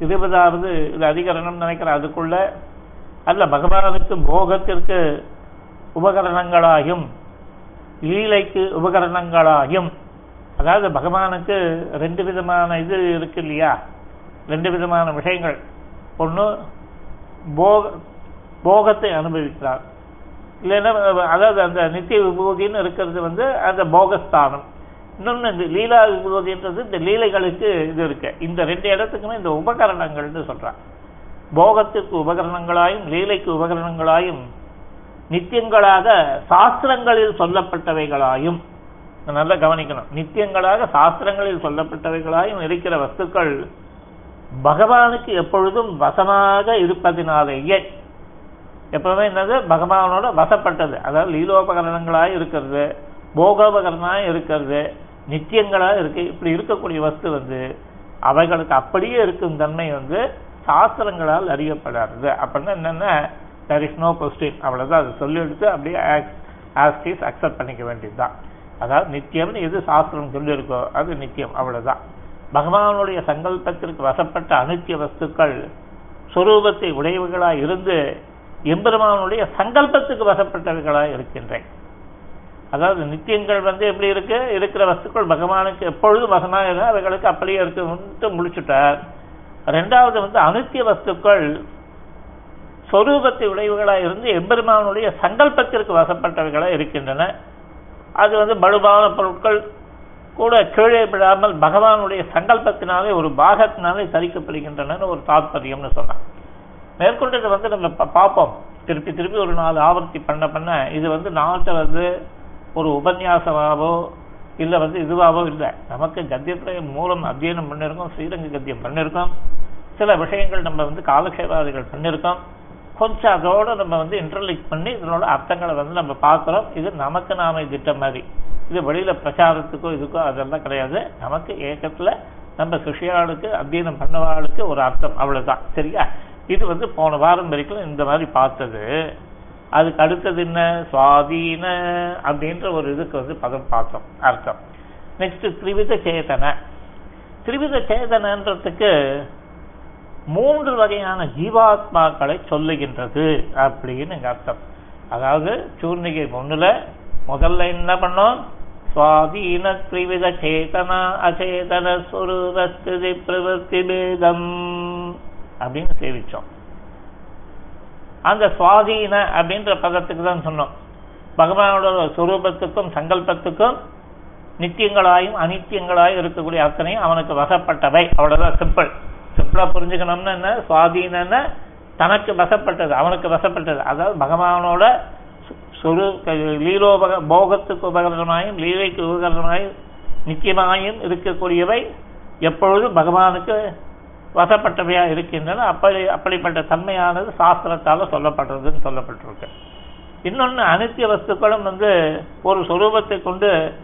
இருபதாவது இது அதிகரணம் நினைக்கிறேன் அதுக்குள்ள. அல்ல பகவானுக்கு போகத்திற்கு உபகரணங்களாயும் லீலைக்கு உபகரணங்களாயும் அதாவது பகவானுக்கு ரெண்டு விதமான இது இருக்கு இல்லையா? ரெண்டு விதமான விஷயங்கள். ஒன்று போக போகத்தை அனுபவிக்கிறார். இல்லைன்னா அதாவது அந்த நித்திய விபூதின்னு இருக்கிறது வந்து அந்த போகஸ்தானம். இன்னொன்று இந்த லீலா விபூதின்றது இந்த லீலைகளுக்கு இது இருக்கு. இந்த ரெண்டு இடத்துக்குமே இந்த உபகரணங்கள்னு சொல்கிறாங்க போகத்திற்கு உபகரணங்களாயும் லீலைக்கு உபகரணங்களாயும் நித்தியங்களாக சாஸ்திரங்களில் சொல்லப்பட்டவைகளாயும் நல்லா கவனிக்கணும். நித்தியங்களாக சாஸ்திரங்களில் சொல்லப்பட்டவைகளாயும் இருக்கிற வஸ்துக்கள் பகவானுக்கு எப்பொழுதும் வசமாக இருப்பதினாலேயே எப்பவுமே என்னது? பகவானோட வசப்பட்டது. அதாவது லீலோபகரணங்களாக இருக்கிறது போகோபகரணமாக இருக்கிறது நித்தியங்களாக இருக்கு. இப்படி இருக்கக்கூடிய வஸ்து வந்து அவைகளுக்கு அப்படியே இருக்கும் தன்மை வந்து சாஸ்திரங்களால் அறியப்படாது அப்படின்னா என்னென்ன? தெர் இஸ் நோ கொஸ்டின் அவ்வளோதான் அதை சொல்லி எடுத்து அப்படியே ஆஸ்டிஸ் அக்செப்ட் பண்ணிக்க வேண்டியதுதான். அதாவது நித்தியம்னு எது சாஸ்திரம் சொல்லியிருக்கோ அது நித்தியம். அவ்வளோதான் பகவானுடைய சங்கல்பத்திற்கு வசப்பட்ட அனித்திய வஸ்துக்கள் சொரூபத்தை உடையவர்களாக இருந்து எம்பெருமானுடைய சங்கல்பத்துக்கு வசப்பட்டவர்களாக இருக்கின்றேன். அதாவது நித்தியங்கள் வந்து எப்படி இருக்கு? இருக்கிற வஸ்துக்கள் பகவானுக்கு எப்பொழுதும் வசமாக இருந்தால் அவைகளுக்கு அப்படியே இருக்கு முடிச்சுட்டார் ரெண்டாவது வந்து அனுத்திய வஸ்துக்கள் சொரூபத்தை விளைவுகளாக இருந்து எம்பெருமானுடைய சங்கல்பத்திற்கு வசப்பட்டவைகளாக இருக்கின்றன. அது வந்து பலுபான பொருட்கள் கூட கீழே விடாமல் பகவானுடைய சங்கல்பத்தினாலே ஒரு பாகத்தினாலே தரிக்கப்படுகின்றன ஒரு தாத்பரியம்னு சொன்னான் மேற்கொண்டு இதை வந்து நம்ம பார்ப்போம். திருப்பி திருப்பி ஒரு நாலு ஆவர்த்தி பண்ண பண்ண இது வந்து நாட்டை வந்து ஒரு உபன்யாசமாகவோ இல்லை வந்து இதுவாகவோ இல்லை. நமக்கு கத்தியத்துல மூலம் அத்தியனம் பண்ணியிருக்கோம் ஸ்ரீரங்க கத்தியம் பண்ணியிருக்கோம் சில விஷயங்கள் நம்ம வந்து காலக்ஷேபாதிகள் பண்ணியிருக்கோம் கொஞ்சம் அதோட நம்ம வந்து இன்டர்லிக் பண்ணி இதனோட அர்த்தங்களை வந்து நம்ம பார்க்குறோம். இது நமக்கு நாம திட்டம் மாதிரி. இது வெளியில் பிரச்சாரத்துக்கோ இதுக்கோ அதெல்லாம் கிடையாது. நமக்கு ஏக்கத்தில் நம்ம சிஷியாளுக்கு அத்தியனம் பண்ணவாளுக்கு ஒரு அர்த்தம். அவ்வளோதான் சரியா? இது வந்து போன வாரம் வரைக்கும் இந்த மாதிரி பார்த்தது. அதுக்கு அடுத்தது என்ன? சுவாதீன அப்படின்ற ஒரு இதுக்கு வந்து பதம் பார்த்தோம். அர்த்தம். நெக்ஸ்ட் திரிவித சேதன. திரிவித சேதனன்றதுக்கு மூன்று வகையான ஜீவாத்மாக்களை சொல்லுகின்றது அப்படின்னு எங்க அர்த்தம். அதாவது சூர்ணிகை ஒண்ணுல முதல்ல என்ன பண்ணோம்? சுவாதீன திரிவித சேதனா அச்சேதன சுரூபஸ்திதி பிரவர்த்தி பேதம். அப்படின்னு சேவிச்சோம். அந்த சுவாதீன அப்படின்ற பதத்துக்கு தான் சொன்னோம். பகவானோட சுரூபத்துக்கும் சங்கல்பத்துக்கும் நித்தியங்களாயும் அனித்தியங்களாயும் இருக்கக்கூடிய அத்தனையும் அவனுக்கு வசப்பட்டவை. அவ்வளவுதான் சிம்பிள் சிம்பிளாக புரிஞ்சுக்கணும்னா என்ன? சுவாதீன தனக்கு வசப்பட்டது அவனுக்கு வசப்பட்டது. அதாவது பகவானோட சுரு லீலோபக போகத்துக்கு உபகரணமாயும் லீலைக்கு உபகரணமாயும் நிச்சயமாயும் இருக்கக்கூடியவை எப்பொழுதும் பகவானுக்கு வசப்பட்டவையா இருக்கின்றன அப்படி அப்படிப்பட்ட தன்மையானது சாஸ்திரத்தால சொல்லப்படுறதுன்னு சொல்லப்பட்டிருக்கு. இன்னொன்னு அனித்திய வஸ்துக்களும் வந்து ஒரு சுரூபத்தை கொண்டு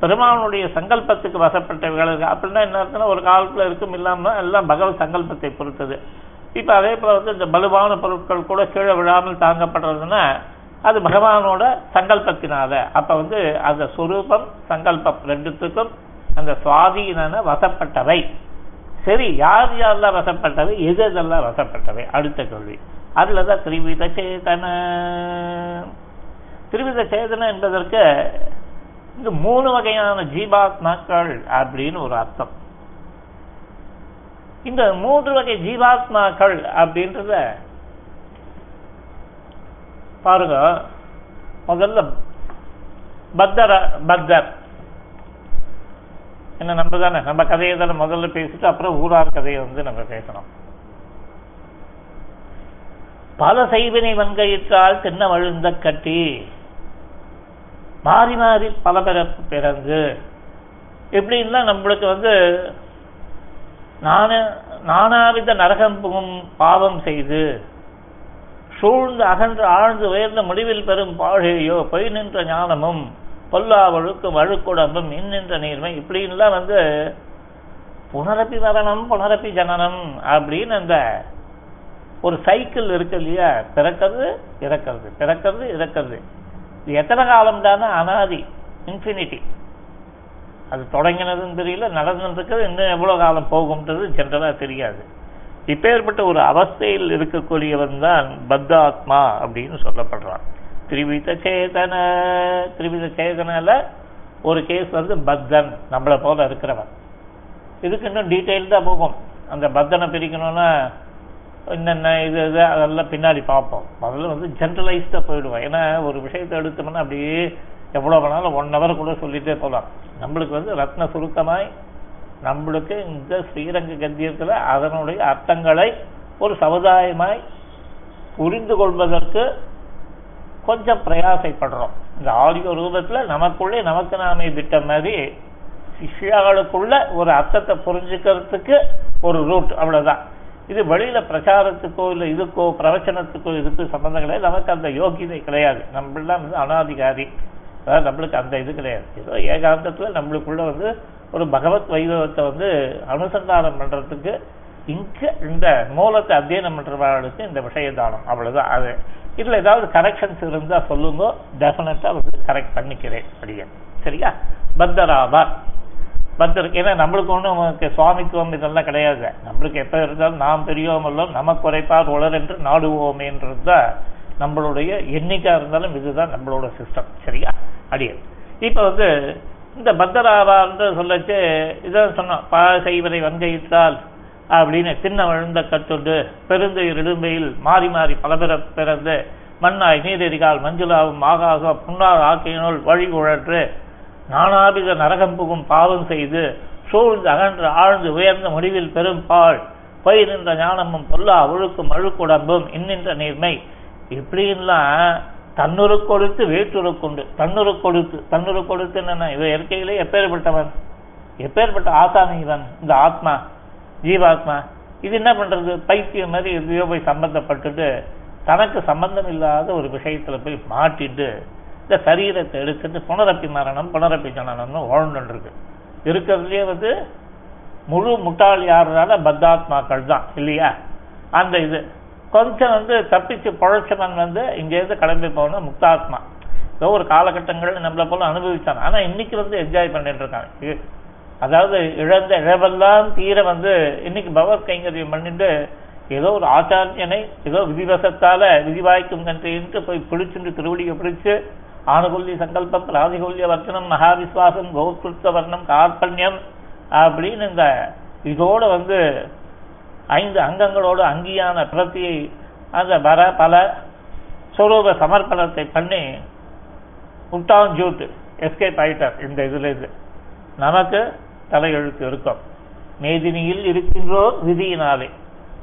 பெருமானுடைய சங்கல்பத்துக்கு வசப்பட்டவைகள் இருக்கு. அப்படின்னா என்ன அர்த்தம்னா ஒரு காலத்துல இருக்கும் இல்லாமல் எல்லாம் பகவத் சங்கல்பத்தை பொறுத்தது. இப்போ அதே போல் வந்து இந்த வலுவான பொருட்கள் கூட கீழே விழாமல் தாங்கப்படுறதுன்னா அது பகவானோட சங்கல்பத்தினால. அப்போ வந்து அந்த சுரூபம் சங்கல்பம் ரெண்டுத்துக்கும் அந்த சுவாதீனன வசப்பட்டவை. சரி யார் யாரெல்லாம் வசப்பட்டவை எது எதெல்லாம் வசப்பட்டவை? அடுத்த கேள்வி. அதுலதான் திரிவித சேதன. திரிவித சேதன என்பதற்கு இங்கு மூணு வகையான ஜீவாத்மாக்கள் அப்படின்னு ஒரு அர்த்தம். இந்த மூன்று வகை ஜீவாத்மாக்கள் அப்படின்றத பாருங்க. முதல்ல பத்தர பத்தர். என்ன நம்ம தானே நம்ம கதையை தானே முதல்ல பேசிட்டு அப்புறம் ஊரார் கதையை வந்து நம்ம பேசணும். பல செய்வினை வன்கையிற்றால் தென்ன வழுந்த கட்டி. மாறி மாறி பல பிறப்பு பிறந்து. எப்படின்னா நம்மளுக்கு வந்து நான நானாவித நரகம் புகும் பாவம் செய்து சூழ்ந்து அகன்று ஆழ்ந்து உயர்ந்த முடிவில் பெறும் பாழேயோ பொய் நின்ற ஞானமும் பொல்லாவழுக்கும் வழுக்குடம்பும் இன்னின்ற நீர்மை. இப்படின்லாம் வந்து புனரப்பி மரணம் புனரப்பி ஜனனம் அப்படின்னு அந்த ஒரு சைக்கிள் இருக்கு இல்லையா? பிறக்கிறது இறக்கிறது. பிறக்கிறது இறக்கிறது. இது எத்தனை காலம் தானே அனாதி இன்ஃபினிட்டி. அது தொடங்கினதுன்னு தெரியல நடந்துருக்கிறது இன்னும் எவ்வளவு காலம் போகும்ன்றது ஜென்ரலாக தெரியாது. இப்பேற்பட்ட ஒரு அவஸ்தையில் இருக்கக்கூடியவன் தான் பத்தாத்மா அப்படின்னு சொல்லப்படுறான். திரிவித சேதன திரிவித சேதனால ஒரு கேஸ் வந்து பத்தன் நம்மளை போல இருக்கிறவன். இதுக்கு இன்னும் டீட்டெயில் தான் போகும். அந்த பத்தனை பிரிக்கணும்னா என்னென்ன இது இது அதெல்லாம் பின்னாடி பார்ப்போம். முதல்ல வந்து ஜென்ரலைஸ்டாக போயிடுவோம். ஏன்னா ஒரு விஷயத்தை எடுத்தோம்னா அப்படியே எவ்வளோ வேணாலும் ஒன் ஹவர் கூட சொல்லிகிட்டே போகலாம். நம்மளுக்கு வந்து ரத்ன சுருக்கமாய் நம்மளுக்கு இந்த ஸ்ரீரங்க கத்தியத்தில் அதனுடைய அர்த்தங்களை ஒரு சமுதாயமாய் புரிந்து கொள்வதற்கு கொஞ்சம் பிரயாசைப்படுறோம். இந்த ஆடியோ ரூபத்தில் நமக்குள்ளே நமக்கு நாமே விட்ட மாதிரி சிஷ்யாக்களுக்குள்ள ஒரு அர்த்தத்தை புரிஞ்சுக்கிறதுக்கு ஒரு ரூட் அவ்வளோதான் இது வெளியில் பிரச்சாரத்துக்கோ இல்லை இதுக்கோ பிரவச்சனத்துக்கோ இதுக்கு சம்மந்தம் கிடையாது. நமக்கு அந்த யோகிதை கிடையாது. நம்மளாம் வந்து அனாதிகாரி. அதாவது நம்மளுக்கு அந்த இது கிடையாது. ஏதோ ஏகாந்தத்தில் நம்மளுக்குள்ள வந்து ஒரு பகவத் வைபவத்தை வந்து அனுசந்தானம் பண்ணுறதுக்கு இங்க இந்த மூலத்தை அத்தியனம் பண்றவர்களுக்கு இந்த விஷயதானம். அவ்வளவுதான். அது இதுல ஏதாவது கரெக்ஷன்ஸ் இருந்தா சொல்லுங்க. டெஃபினட்டா வந்து கரெக்ட் பண்ணிக்கிறேன் அப்படியே. சரியா? பத்தராவார். பத்தர் ஏன்னா நம்மளுக்கு ஒன்றும் சுவாமித்துவம் இதெல்லாம் கிடையாது. நம்மளுக்கு எப்போ இருந்தாலும் நாம் பெரியோமல்லோ நமக்கு குறைப்பார் உளரென்று என்று நாடுவோமேன்றது தான் நம்மளுடைய எண்ணிக்கா இருந்தாலும் இதுதான் நம்மளோட சிஸ்டம் சரியா? அடியல் இப்போ வந்து இந்த பத்தராவார்ன்ற சொல்லச்சு இதான் சொன்னோம். பா செய்வதை வங்கையிட்டால் அப்படின்னு சின்ன விழுந்த கட்டுண்டு பெருந்தையில் இடும்பையில் மாறி மாறி பல பிற பிறந்து மண்ணாய் நீரெறிகால் மஞ்சுளாவும் ஆகாக புண்ணார் ஆக்கையினுள் வழி உழற்று நானாவித நரகம் புகும் பாவம் செய்து சூழ்ந்து அகன்று ஆழ்ந்து உயர்ந்த முடிவில் பெரும் பால் பயிரின்ற நின்ற ஞானமும் பொல்லா ஒழுக்கும் அழுக்குடம்பும் இன்னின்ற நீர்மை. இப்படின்லாம் தன்னுரு கொடுத்து வேற்றுரு கொண்டு தன்னுரு கொடுத்து தன்னுரு கொடுத்து என்ன இவன் இயற்கையிலே எப்பேற்பட்டவன்? எப்பேற்பட்ட ஆசாமி இவன்? இந்த ஆத்மா. ஜீவாத்மா. இது என்ன பண்றது? பைத்தியம் மாதிரி எதையோ போய் சம்பந்தப்பட்டுட்டு தனக்கு சம்பந்தம் இல்லாத ஒரு விஷயத்துல போய் மாட்டிட்டு இந்த சரீரத்தை எடுத்துட்டு புனரப்பி மரணம் புனரப்பி ஜனனம்னு வாழ்ந்துட்டு இருக்கு வந்து முழு முட்டாள் யாருனால பத்தாத்மாக்கள் தான் இல்லையா? அந்த இது. கொஞ்சம் வந்து தப்பிச்சு பொழைச்சவன் வந்து இங்கேருந்து கிளம்பி போகணும் முக்தாத்மா. ஏதோ ஒரு காலகட்டங்கள் நம்மளை போல அனுபவிச்சான். ஆனால் இன்னைக்கு வந்து என்ஜாய் பண்ணிட்டு இருக்காங்க அதாவது இழந்த இழவெல்லாம் தீர வந்து இன்னைக்கு பகவத் கைங்கரியம் பண்ணிட்டு ஏதோ ஒரு ஆச்சாரியனை ஏதோ விதிவசத்தால விதிவாய்க்கும் கன்றின்ட்டு போய் பிடிச்சுட்டு திருவடியை பிடிச்சு ஆணுகொல்லி சங்கல்பம் ராதிகொல்லிய வர்த்தனம் மகாவிஸ்வாசம் கௌத்ருத்த வர்ணம் கார்பண்யம் அப்படின்னு இந்த இதோட வந்து ஐந்து அங்கங்களோட அங்கியான பிரத்தியை அந்த வர பல சொரூப சமர்ப்பணத்தை பண்ணி உட்டான் ஜூட்டு எஸ்கேப் ஆயிட்டார் இந்த இதுலேருந்து நமக்கு தலையெழுத்து இருக்கும். மேதினியில் இருக்கின்றோர் விதியினாலே.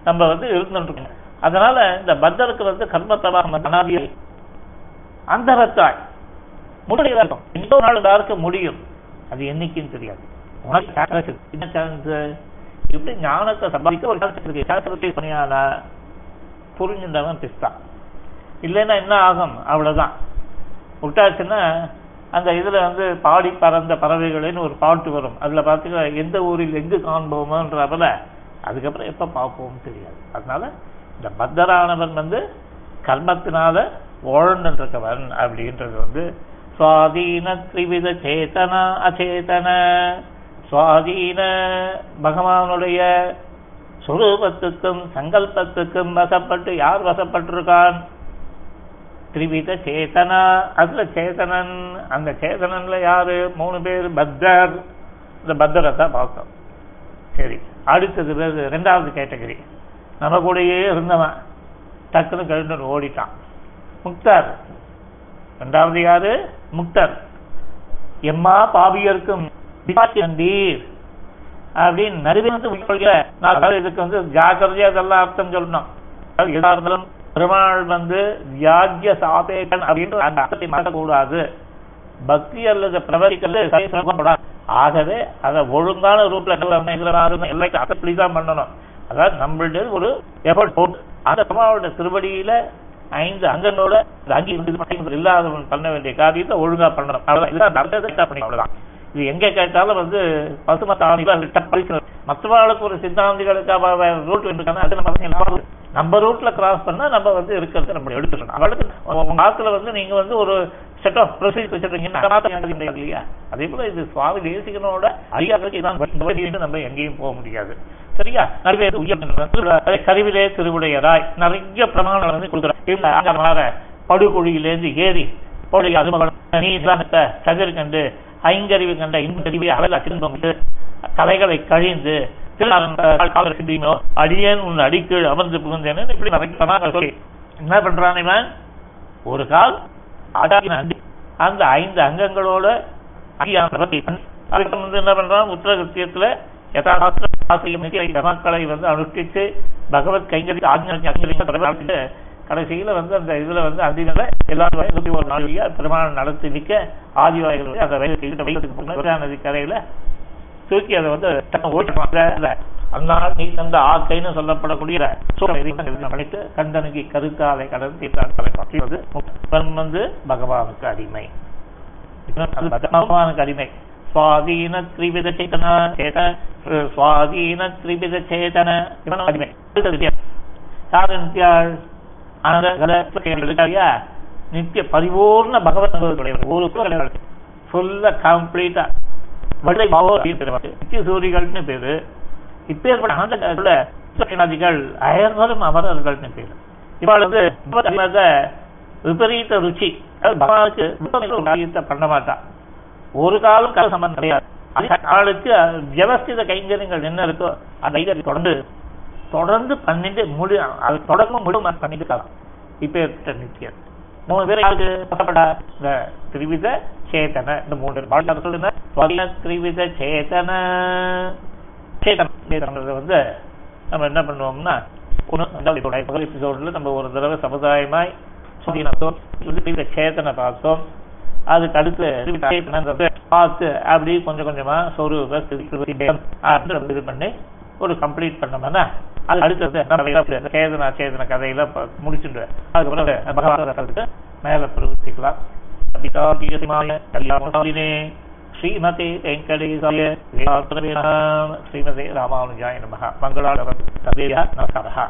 நம்ம வந்து இருந்துருக்கோம் அதனால இந்த பத்தருக்கு வந்து கர்ம பிரபாகம் அந்தரத்தாய் முடியும் இன்னொரு நாள் யாருக்கு முடியும். அது என்னைக்குன்னு தெரியாது. உனக்கு என்ன சான்ஸ் இப்படி ஞானத்தை சம்பாதிக்க ஒரு சான்ஸ் இருக்கு? சாஸ்திரத்தை பணியாளா. புரிஞ்சுட்டவன் பிஸ்தான் இல்லைன்னா என்ன ஆகும்? அவ்வளவுதான். விட்டாச்சுன்னா அந்த இதுல வந்து பாடி பறந்த பறவைகளின்னு ஒரு பாட்டு வரும். அதுல பார்த்தீங்கன்னா எந்த ஊரில் எங்கு காண்போமோன்றதுல அதுக்கப்புறம் எப்போ பார்ப்போம்னு தெரியாது. அதனால இந்த பத்தரானவன் வந்து கர்மத்தினால ஓழன்றிருக்கவன் அப்படின்றது வந்து சுவாதீன திரிவித சேதன அச்சேதன சுவாதீன பகவானுடைய சுரூபத்துக்கும் சங்கல்பத்துக்கும் வசப்பட்டு யார் வசப்பட்டிருக்கான்? திரிவித சேதனா அதுல சேதனன் அந்த சேதனன்ல யாரு? மூணு பேர் பத்தர். இந்த பத்தரை தான் பார்த்தோம். சரி அடுத்தது ரெண்டாவது கேட்டகரி. நம்ம கூடயே இருந்தவன் டக்குன்னு கழுந்து ஓடிட்டான். முக்தர். ரெண்டாவது யாரு? முக்தர். எம்மா பாவியர்க்கும் நந்தீர் அப்படின்னு நடுவினத்து உட்கொள்கிற நான் இதுக்கு வந்து ஜாக்கிரதையா அதெல்லாம் அர்த்தம் சொல்லணும். எதா இருந்தாலும் பெருமாள் வந்து வியாஜ்ய சாபேகன் அப்படின்ற அந்த அர்த்தத்தை மாற்றக்கூடாது பக்தி அல்லது பிரவரிக்கிறது ஆகவே அதை ஒழுங்கான ரூப்ல எல்லாத்தையும் அசப்பிடி தான் பண்ணணும். அதாவது நம்மளுடைய ஒரு எஃபர்ட் போட்டு அந்த பெருமாளுடைய திருவடியில ஐந்து அங்கங்களோட அங்கி இல்லாதவன் பண்ண வேண்டிய காரியத்தை ஒழுங்கா பண்ணணும். அவ்வளவுதான். இதுதான் அர்த்தத்தை பண்ணி அவ்வளவுதான். இது எங்க கேட்டாலும் வந்து பசுமத்தாணிகள் மற்றவர்களுக்கு ஒரு சித்தாந்திகளுக்கு ரூட் இருக்காங்க அது நம்ம நம்ம ரூட்ல கிராஸ் பண்ணா நம்ம வந்து இருக்கிறத நம்ம எடுத்துக்கணும். அவளுக்கு உங்க வந்து நீங்க வந்து ஒரு செட் ஆஃப் ப்ரொசீஜர் வச்சிருக்கீங்கன்னா இல்லையா? அதே போல இது சுவாமி தேசிகனோட அதிகாரத்துக்கு இதான் நம்ம எங்கேயும் போக முடியாது. சரியா? நிறைய உயர் கருவிலே திருவுடையராய் நிறைய பிரமாணம் வந்து கொடுக்குறாங்க. படுகொழியிலேருந்து ஏறி பொழி அதுமகன் நீ கதிர் கண்டு ஐங்கறிவு கண்ட இன்பறிவை அளவில் திரும்ப கலைகளை கழிந்து அடியேன் உன் அடிக்கீழ் அமர்ந்து புகுந்தேன் இப்படி நிறைய சொல்லி என்ன பண்றான் இவன்? ஒரு கால் ஆடாக்கின அந்த ஐந்து அங்கங்களோட அதுக்கு வந்து என்ன பண்றான்? உத்தரகத்தியத்துல யதாசாஸ்திரங்களை வந்து அனுஷ்டிச்சு பகவத் கைங்கரி ஆஜ்ஞை கடைசியில வந்து அந்த இதுல வந்து அதில எல்லாரும் இருபத்தி ஒரு நாள் பெருமாள் நடத்தி நிக்க ஆதிவாய்கள் அந்த வயசுக்கு நதி கரையில தூக்கி அதை வந்து ஓட்டுவாங்க அந்நாள் நீ தந்த ஆக்கைன்னு சொல்லப்படக்கூடிய நினைத்து கந்தனுக்கு கருத்தாலை கடந்து தீர்த்தான் வந்து பகவானுக்கு அடிமை. பகவானுக்கு அடிமை. சுவாதீன திரிவித சேதன சேத சுவாதீன திரிவித சேதன அடிமை. யாரு நித்யாள் நித்திய பரிபூர்ண பகவத் ஒரு ஃபுல்லா கம்ப்ளீட்டா வடை பாவோ அப்படின்னு நித்திய சூரிகள்னு பேரு. இப்பேற்பட்ட ஆனந்ததிகள் அயர்வரும் அமரர்கள்னு பேரு. இவாள் வந்து விபரீத ருச்சி. பகவானுக்கு காரியத்தை பண்ண மாட்டான் ஒரு காலம் கல சம்பந்தம் கிடையாது. அவளுக்கு வியவஸ்தித கைங்கரியங்கள் என்ன இருக்கோ அந்த கைங்கரியம் தொடர்ந்து தொடர்ந்து பண்ணிட்டு முடி அது தொடங்கும் முழு பண்ணிட்டு இருக்கலாம். இப்பேற்பட்ட நித்தியம் மூணு பேர் யாருக்கு பசப்படா இந்த திரிவித சேத்தன இந்த மூணு பேர் சொல்லுங்க. திரிவித சேதன. சேதனங்கிறது வந்து நம்ம என்ன பண்ணுவோம்னா ஒன்று எபிசோட்ல நம்ம ஒரு தடவை சமுதாயமாய் திரிவித சேதனை பார்த்தோம். அதுக்கு அடுத்து பார்த்து அப்படி கொஞ்சம் கொஞ்சமா சொரு இது பண்ணி ஒரு கம்ப்ளீட் பண்ணோம்னா அது அடுத்தது சேதன சேதன கதையில முடிச்சுட்டு அதுக்கப்புறம் பகவான் மேல பிரவர்த்திக்கலாம். கல்யாணே ஸ்ரீமதே வெங்கடேசாய ஸ்ரீமதே ராமானுஜாய நம மங்களாள நமஸ்காரா